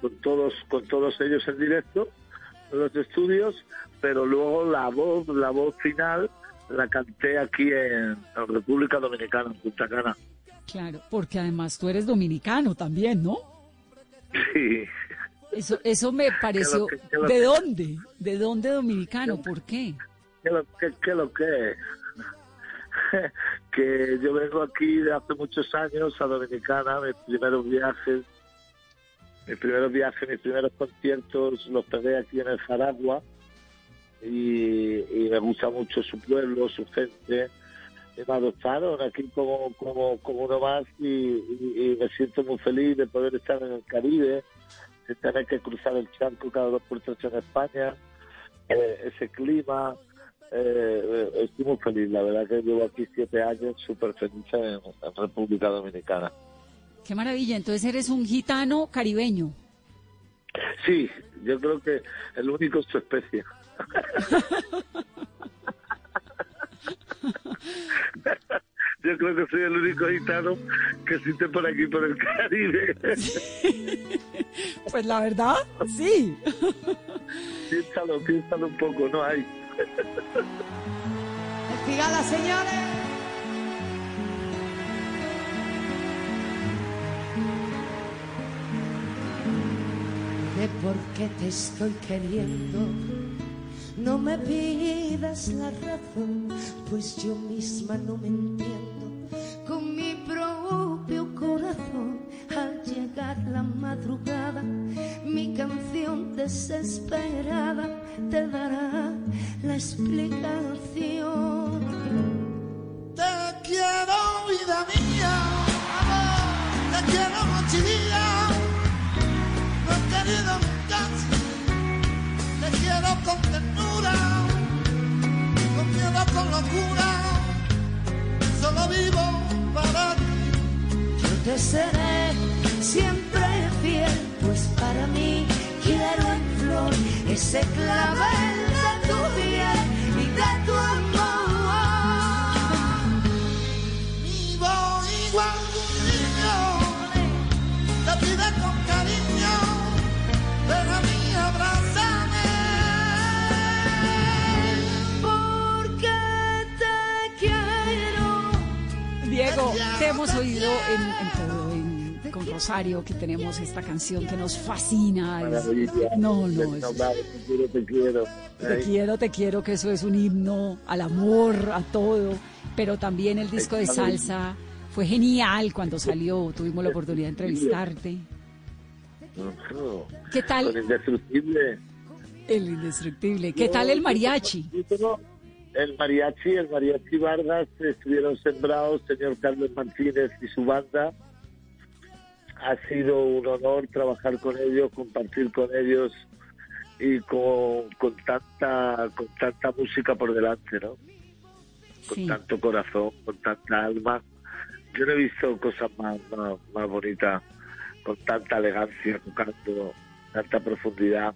con todos, con todos ellos en directo en los estudios, pero luego la voz, la voz final la canté aquí en, en República Dominicana, en Punta Cana. Claro, porque además tú eres dominicano también, ¿no? Sí. Eso, eso me pareció. que- que lo ¿De que- dónde? ¿De dónde dominicano? ¿Por qué? ¿Qué lo que, qué lo que? Que yo vengo aquí de hace muchos años a Dominicana, mis primeros viajes, mis primeros viajes, mis primeros conciertos los pegué aquí en el Jaragua y, me gusta mucho su pueblo, su gente. Me adoptaron aquí como, como, como uno más y, me siento muy feliz de poder estar en el Caribe, sin tener que cruzar el charco cada dos por tres en España, eh, ese clima. Eh, eh, estoy muy feliz, la verdad que llevo aquí siete años súper feliz en, en República Dominicana. Qué maravilla. Entonces eres un gitano caribeño. Sí, yo creo que el único es su especie. Yo creo que soy el único gitano que existe por aquí, por el Caribe. Pues la verdad, sí. piénsalo, piénsalo un poco, no hay. Fíjala, señores. De por qué te estoy queriendo. No me pidas la razón, pues yo misma no me la Rosario, que tenemos esta canción que nos fascina. es- no, no, es- te quiero, te quiero. te quiero, que eso es un himno al amor, a todo. Pero también el disco de salsa fue genial cuando salió. Tuvimos la oportunidad de entrevistarte. ¿Qué tal? Con indestructible. El indestructible. ¿Qué tal el mariachi? El mariachi, el mariachi Vargas estuvieron sembrados, señor Carlos Martínez y su banda. Ha sido un honor trabajar con ellos, compartir con ellos y con, con tanta con tanta música por delante, ¿no? Con Sí. tanto corazón, con tanta alma. Yo no he visto cosas más, más, más bonitas, con tanta elegancia, tocando, tanta profundidad.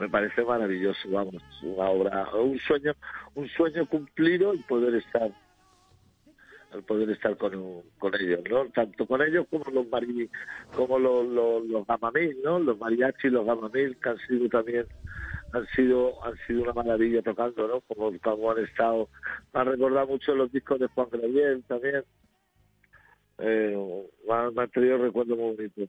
Me parece maravilloso, vamos, una obra, un sueño, un sueño cumplido el poder estar el poder estar con, con ellos, ¿no? Tanto con ellos como los mari, como los, los, gamamil, ¿no? Los mariachis, los gamamil, que han sido también, han sido, han sido una maravilla tocando, ¿no? Como, como han estado, me han recordado mucho los discos de Juan Gabriel también. Eh, me, me han traído recuerdos muy bonitos.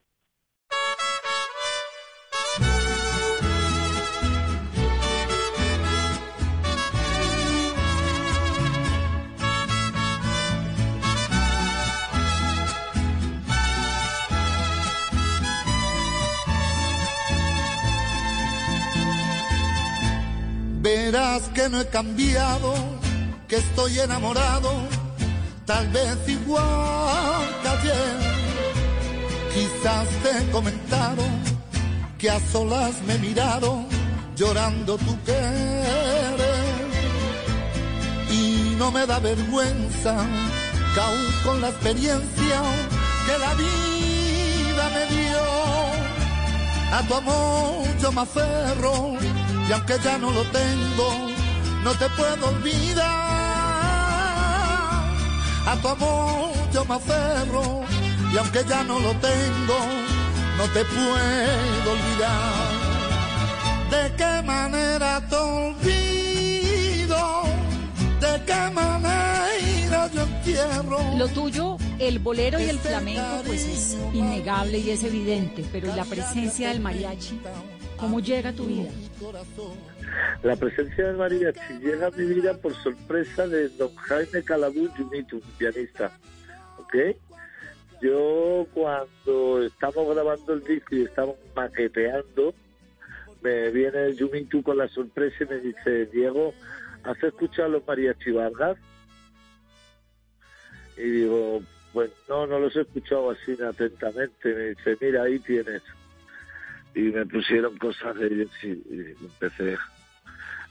Que no he cambiado, que estoy enamorado, tal vez igual que ayer. Quizás te he comentado que a solas me he mirado llorando tu querer. Y no me da vergüenza que aún con la experiencia que la vida me dio, a tu amor yo me aferro y aunque ya no lo tengo, no te puedo olvidar. A tu amor yo me aferro y aunque ya no lo tengo, no te puedo olvidar. ¿De qué manera te olvido? ¿De qué manera yo entierro? Lo tuyo, el bolero y el flamenco, pues es innegable y es evidente, pero ¿y la presencia del mariachi? ¿Cómo llega a tu vida? La presencia del mariachi llega a mi vida por sorpresa de don Jaime Calabú Yumitu, un pianista. ¿Ok? Yo cuando estamos grabando el disco y estamos maqueteando, me viene Yumitu con la sorpresa y me dice, Diego, ¿has escuchado los mariachi Vargas? Y digo, pues no, no los he escuchado así atentamente. Me dice, mira, ahí tienes. Y me pusieron cosas de ellos y, empecé,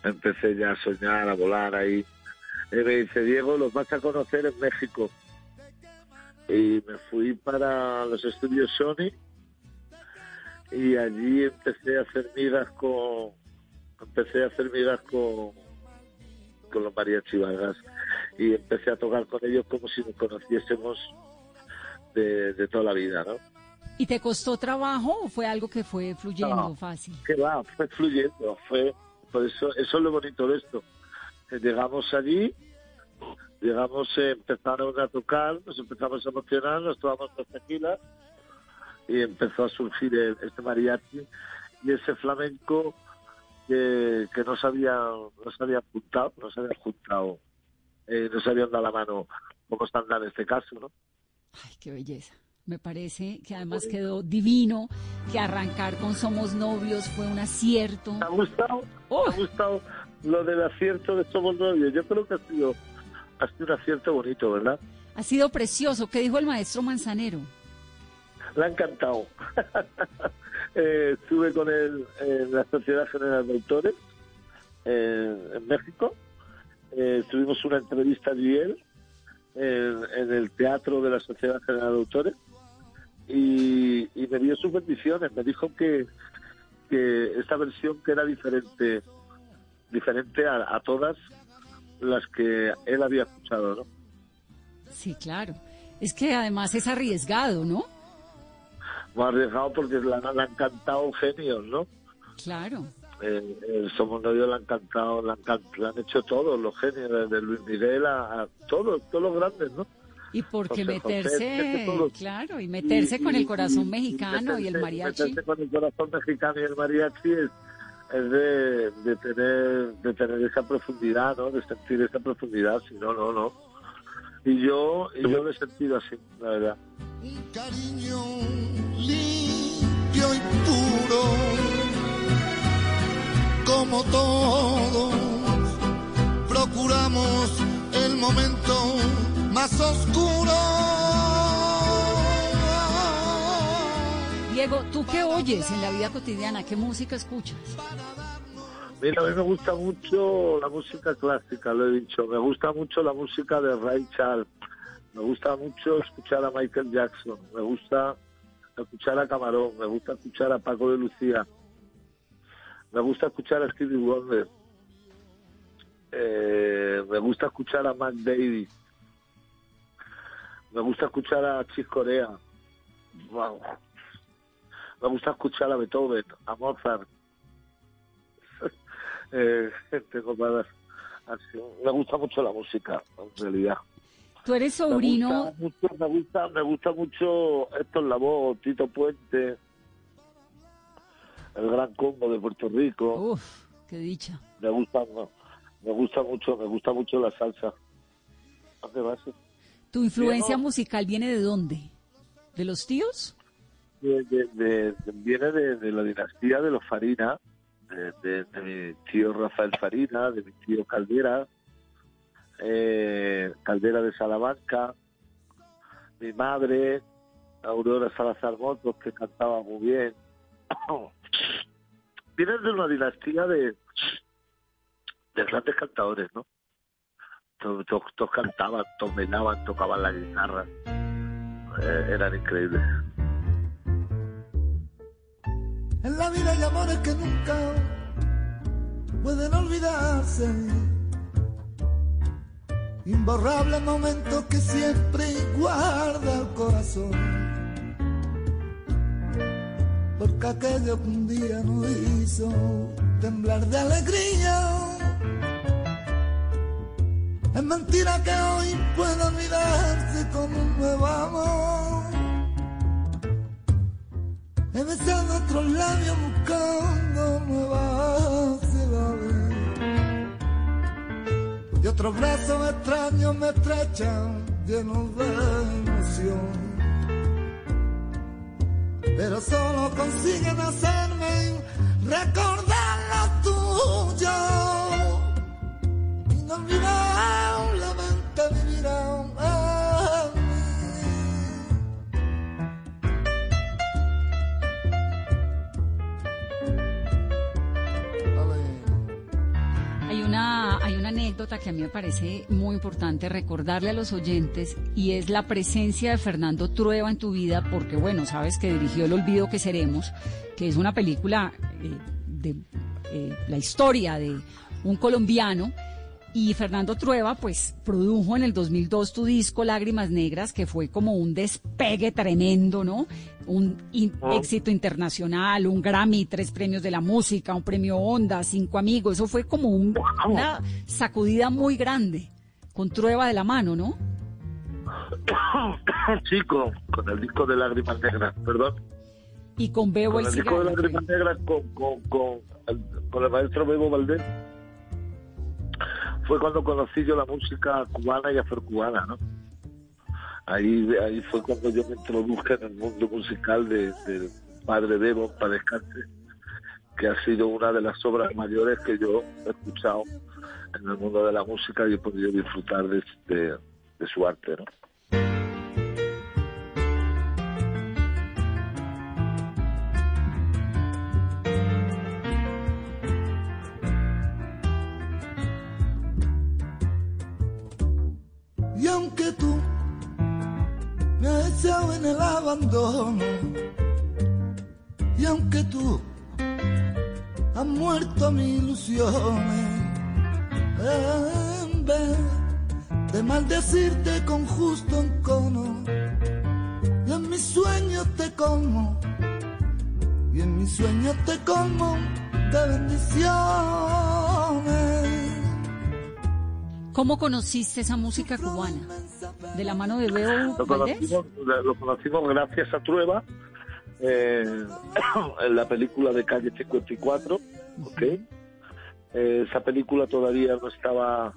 empecé ya a soñar, a volar ahí. Y me dice, Diego, los vas a conocer en México. Y me fui para los estudios Sony y allí empecé a hacer migas con empecé a hacer migas con con los mariachi Vargas y empecé a tocar con ellos como si nos conociésemos de, de toda la vida, ¿no? ¿Y te costó trabajo o fue algo que fue fluyendo No. fácil? que va, fue fluyendo, fue, por eso, eso es lo bonito de esto. Que llegamos allí, llegamos, eh, empezaron a tocar, nos empezamos a emocionar, nos tomamos las tequilas y empezó a surgir el- este mariachi y ese flamenco que, que no se había, no se había juntado, no se había juntado, eh, no se habían dado la mano como están en este caso, ¿no? Ay, qué belleza. Me parece que además quedó divino, que arrancar con Somos Novios fue un acierto. ¿Te ha gustado? ¿Te ha gustado lo del acierto de Somos Novios? Yo creo que ha sido, ha sido un acierto bonito, ¿verdad? Ha sido precioso. ¿Qué dijo el maestro Manzanero? Le ha encantado. Eh, estuve con él en la Sociedad General de Autores en, en México. Eh, tuvimos una entrevista allí él en, en el teatro de la Sociedad General de Autores y, y me dio sus bendiciones. Me dijo que, que esta versión que era diferente diferente a, a todas las que él había escuchado, ¿no? Sí, claro. Es que además es arriesgado, ¿no? Más arriesgado porque le han, cantado genios, ¿no? Claro. Eh, el Somos Novios le han cantado, han, le han hecho todos los genios, desde Luis Miguel a, a todos, todos los grandes, ¿no? Y porque José José, meterse, todos- claro, y meterse Y- con y- el corazón y- mexicano y, el meterse- mariachi. meterse con el corazón mexicano y el mariachi es, es de, de tener de tener esa profundidad, ¿no? De sentir esa profundidad, si no, no, no. Y yo, y yo lo he sentido así, la verdad. cariño limpio y puro, como todos, procuramos el momento más oscuro. Diego, ¿tú qué oyes en la vida cotidiana? ¿Qué música escuchas? Mira, a mí me gusta mucho la música clásica, lo he dicho. Me gusta mucho la música de Ray Charles. Me gusta mucho escuchar a Michael Jackson. Me gusta escuchar a Camarón. Me gusta escuchar a Paco de Lucía. Me gusta escuchar a Stevie Wonder. Eh, me gusta escuchar a Mac Davis. Me gusta escuchar a Chis Corea. Wow. Me gusta escuchar a Beethoven, a Mozart. eh, tengo para- así. Me gusta mucho la música, en realidad. Tú eres Me sobrino, gusta mucho, me gusta, me gusta mucho Héctor Lavoe, Tito Puente, el Gran Combo de Puerto Rico. Uf, qué dicha. Me gusta, me, me gusta mucho, me gusta mucho la salsa. ¿Tu influencia musical viene de dónde? ¿De los tíos? De- de- de- de- viene de, la dinastía de los Farina, de, mi tío Rafael Farina, de mi tío Caldera, eh, Caldera de Salamanca, mi madre, Aurora Salazar Motos, que cantaba muy bien. Viene de una dinastía de, de grandes cantadores, ¿no? Todos, todos- todos cantaban, tocaban la guitarra. Eh, eran increíbles. En la vida hay amores que nunca pueden olvidarse. Imborrable momento que siempre guarda el corazón. Porque aquello que un día nos hizo temblar de alegría. Es mentira que hoy pueda olvidarse con un nuevo amor. He besado otros labios buscando nuevas ciudades. Y otros brazos extraños me estrechan llenos de emoción. Pero solo consiguen hacerme recordar lo tuyo. Mí. Hay una, hay una anécdota que a mí me parece muy importante recordarle a los oyentes y es la presencia de Fernando Trueba en tu vida, porque bueno, sabes que dirigió El Olvido que Seremos, que es una película eh, de eh, la historia de un colombiano. Y Fernando Trueba, pues, produjo en el 2002 tu disco Lágrimas Negras, que fue como un despegue tremendo, ¿no? Un in- Oh. éxito internacional, un Grammy, tres premios de la música, un premio Onda, cinco amigos. Eso fue como un- una sacudida muy grande, con Trueba de la mano, ¿no? Chico, con el disco de Lágrimas Negras, perdón. Y con Bebo Con el el disco de. Lágrimas Negras con, con, con, el, con el maestro Bebo Valdés. Fue cuando conocí yo la música cubana y afrocubana, ¿no? Ahí, ahí fue cuando yo me introduje en el mundo musical de, Padre Bebo, para descanse, que ha sido una de las obras mayores que yo he escuchado en el mundo de la música y he podido disfrutar de- de su arte, ¿no? En el abandono, y aunque tú has muerto mis ilusiones, en vez de maldecirte con justo encono, y en mis sueños te como, y en mis sueños te como de bendiciones. ¿Cómo conociste esa música cubana? ¿De la mano de Bebo Lo Valdés? conocimos, lo conocimos gracias a Trueba eh, en la película de Calle 54, ¿ok? Eh, esa película todavía no estaba,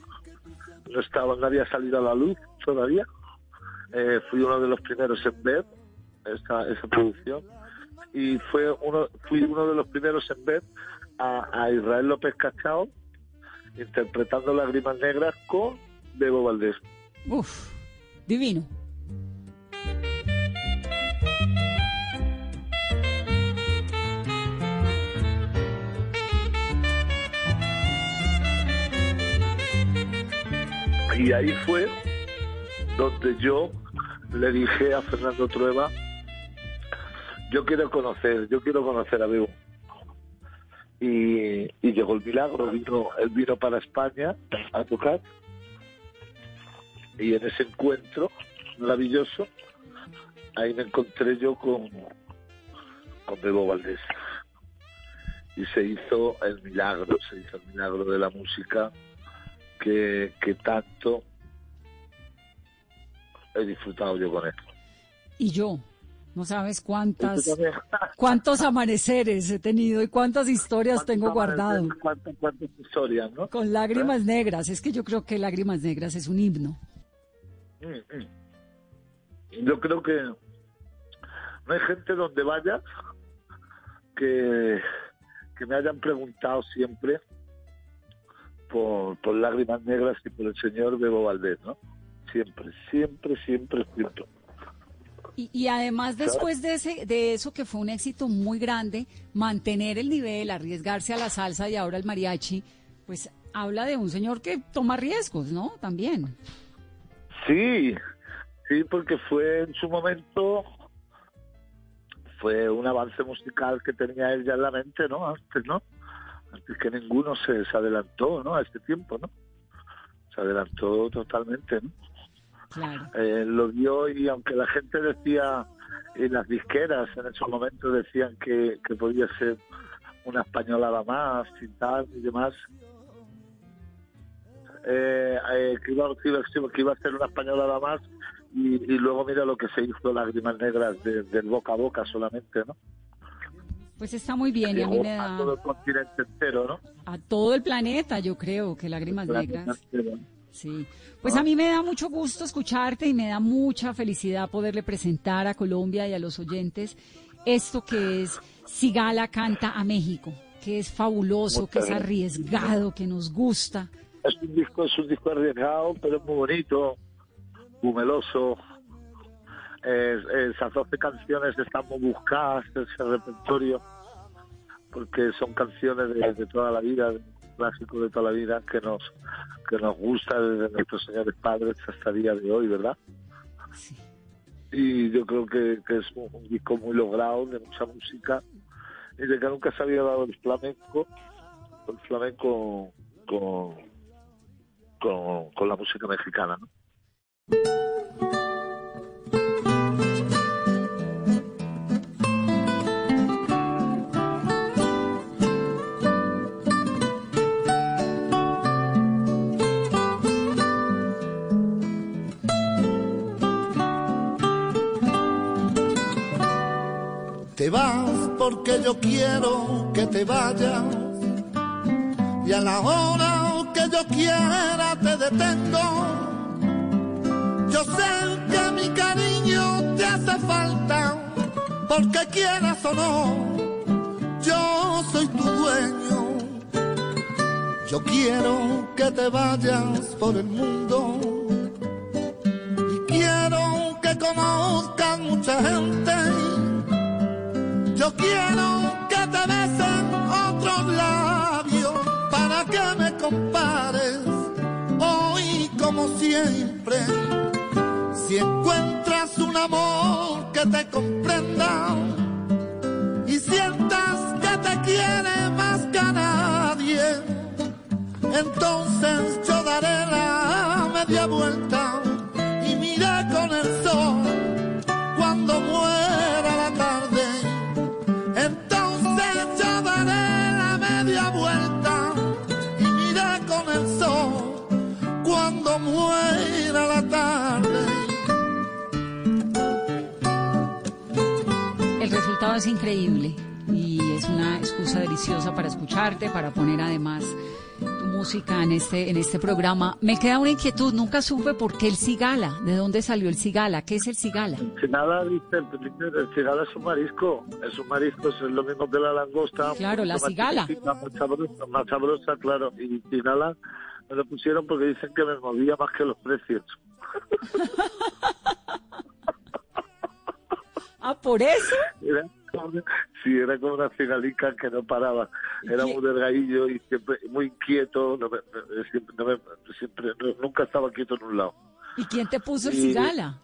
no estaba, no había salido a la luz todavía. Eh, fui uno de los primeros en ver esa, esa producción y fue uno, fui uno de los primeros en ver a, a Israel López Cachao interpretando Lágrimas Negras con Bebo Valdés. Uf, Divino. Y ahí fue donde yo le dije a Fernando Trueba, yo quiero conocer, yo quiero conocer a Bebo. Y, y llegó el milagro, vino, él vino para España a tocar y en ese encuentro maravilloso, ahí me encontré yo con, con Bebo Valdés. Y se hizo el milagro, se hizo el milagro de la música que, que tanto he disfrutado yo con él. Y yo, no sabes cuántas, cuántos amaneceres he tenido y cuántas historias tengo guardado. Cuántas, cuántas historias, ¿no? Con lágrimas negras. Es que yo creo que Lágrimas Negras es un himno. Mm, mm. Yo creo que no hay gente donde vaya que, que me hayan preguntado siempre por, por Lágrimas Negras y por el señor Bebo Valdés, ¿no? Siempre, siempre, siempre, siempre. Y, y además después de, ese, de eso que fue un éxito muy grande, mantener el nivel, arriesgarse a la salsa y ahora el mariachi, pues habla de un señor que toma riesgos, ¿no? También. Sí, sí, porque fue en su momento, fue un avance musical que tenía él ya en la mente, ¿no? Antes, ¿no? Antes que ninguno se, se adelantó, ¿no? A este tiempo, ¿no? Se adelantó totalmente, ¿no? Claro. Eh, lo vio y aunque la gente decía, y las disqueras en esos momentos decían que, que podía ser una españolada más y tal y demás, eh, eh, que, iba, que, iba, que iba a ser una españolada más y, y luego mira lo que se hizo Lágrimas Negras de- del boca a boca solamente, ¿no? Pues está muy bien y a mí me a da todo el continente entero, ¿no? a todo el planeta, yo creo que Lágrimas Negras. Sí, pues a mí me da mucho gusto escucharte y me da mucha felicidad poderle presentar a Colombia y a los oyentes esto que es Sigala canta a México, que es fabuloso, que es arriesgado, que nos gusta. Es un disco, es un disco arriesgado, pero es muy bonito, muy meloso. Es- esas 12 canciones están muy buscadas, ese repertorio, porque son canciones de, de toda la vida, de- clásicos de toda la vida, que nos que nos gusta desde nuestros señores padres hasta el día de hoy, ¿verdad? Y yo creo que, que es un, un disco muy logrado, de mucha música, y de que nunca se había dado el flamenco, el flamenco con, con, con la música mexicana, ¿no? Te vas porque yo quiero que te vayas y a la hora que yo quiera te detengo. Yo sé que mi cariño te hace falta porque quieras o no, yo soy tu dueño. Yo quiero que te vayas por el mundo y quiero que conozcas mucha gente. Yo quiero que me compares hoy como siempre. Si encuentras un amor que te comprenda y sientas que te quiere más que a nadie, entonces yo daré la media vuelta y miré con el sol muera la tarde. El resultado es increíble y es una excusa deliciosa para escucharte, para poner además tu música en este, en este programa. Me queda una inquietud, nunca supe por qué el cigala, de dónde salió el cigala, qué es el cigala. Si nada, dice el, el cigala es un marisco, es un marisco, es lo mismo que la langosta. Claro, la cigala. Más sabrosa, más sabrosa, claro. Y cigala me lo pusieron porque dicen que me movía más que los precios. Ah, por eso. Era como, sí, era como una cigalica que no paraba. Era muy delgadillo y siempre muy inquieto. No me- siempre, no me- siempre- no- nunca estaba quieto en un lado. ¿Y quién te puso el Y- cigala?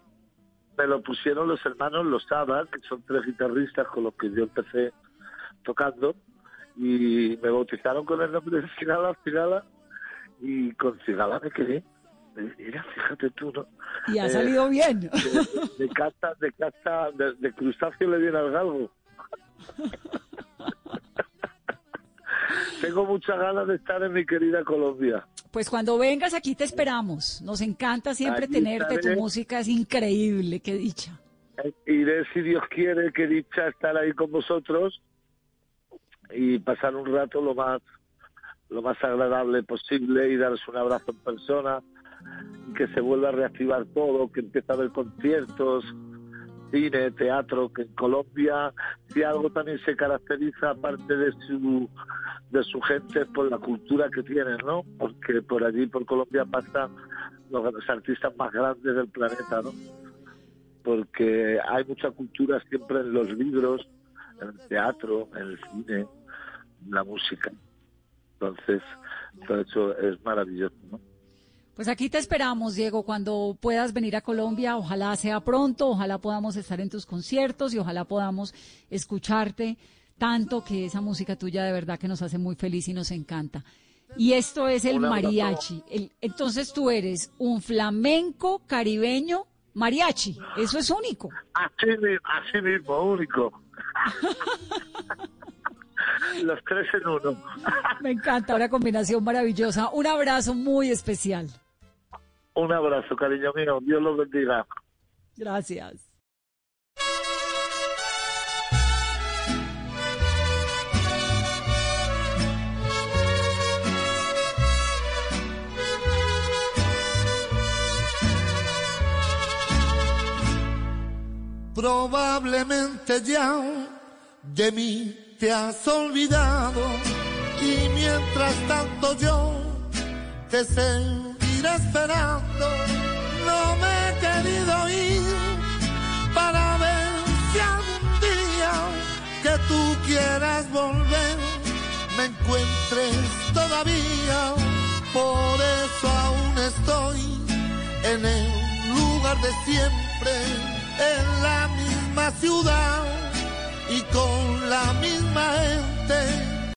Me lo pusieron los hermanos Losada, que son tres guitarristas con los que yo empecé tocando. Y me bautizaron con el nombre de Cigala, Cigala. Y con Cigala me quedé. Mira, fíjate tú, ¿no? Y ha Eh, salido bien. De, de casta, de casta, de, de crustáceo le viene al galgo. Tengo muchas ganas de estar en mi querida Colombia. Pues cuando vengas aquí te esperamos. Nos encanta siempre Aquí tenerte. Tu estaré. música es increíble, qué dicha. Eh, Iré, si Dios quiere, que dicha estar ahí con vosotros y pasar un rato lo más lo más agradable posible y daros un abrazo en persona que se vuelva a reactivar todo, que empiece a haber conciertos, cine, teatro, que en Colombia si algo también se caracteriza aparte de su de su gente es por la cultura que tienen, ¿no? Porque por allí por Colombia pasan los, los artistas más grandes del planeta, ¿no? porque hay mucha cultura siempre en los libros, en el teatro, en el cine, en la música. Entonces, todo eso es maravilloso, ¿no? Pues aquí te esperamos, Diego, cuando puedas venir a Colombia. Ojalá sea pronto, ojalá podamos estar en tus conciertos y ojalá podamos escucharte tanto que esa música tuya de verdad que nos hace muy feliz y nos encanta. Y esto es el mariachi. El- entonces tú eres un flamenco caribeño mariachi. Eso es único. Así, así mismo, único. Los tres en uno. Me encanta, una combinación maravillosa. Un abrazo muy especial. Un abrazo, cariño mío. Dios los bendiga. Gracias. Probablemente ya de mí te has olvidado y mientras tanto yo te seguiré esperando. No me he querido ir para ver si algún día que tú quieras volver me encuentres todavía. Por eso aún estoy en el lugar de siempre, en la misma ciudad y con la misma gente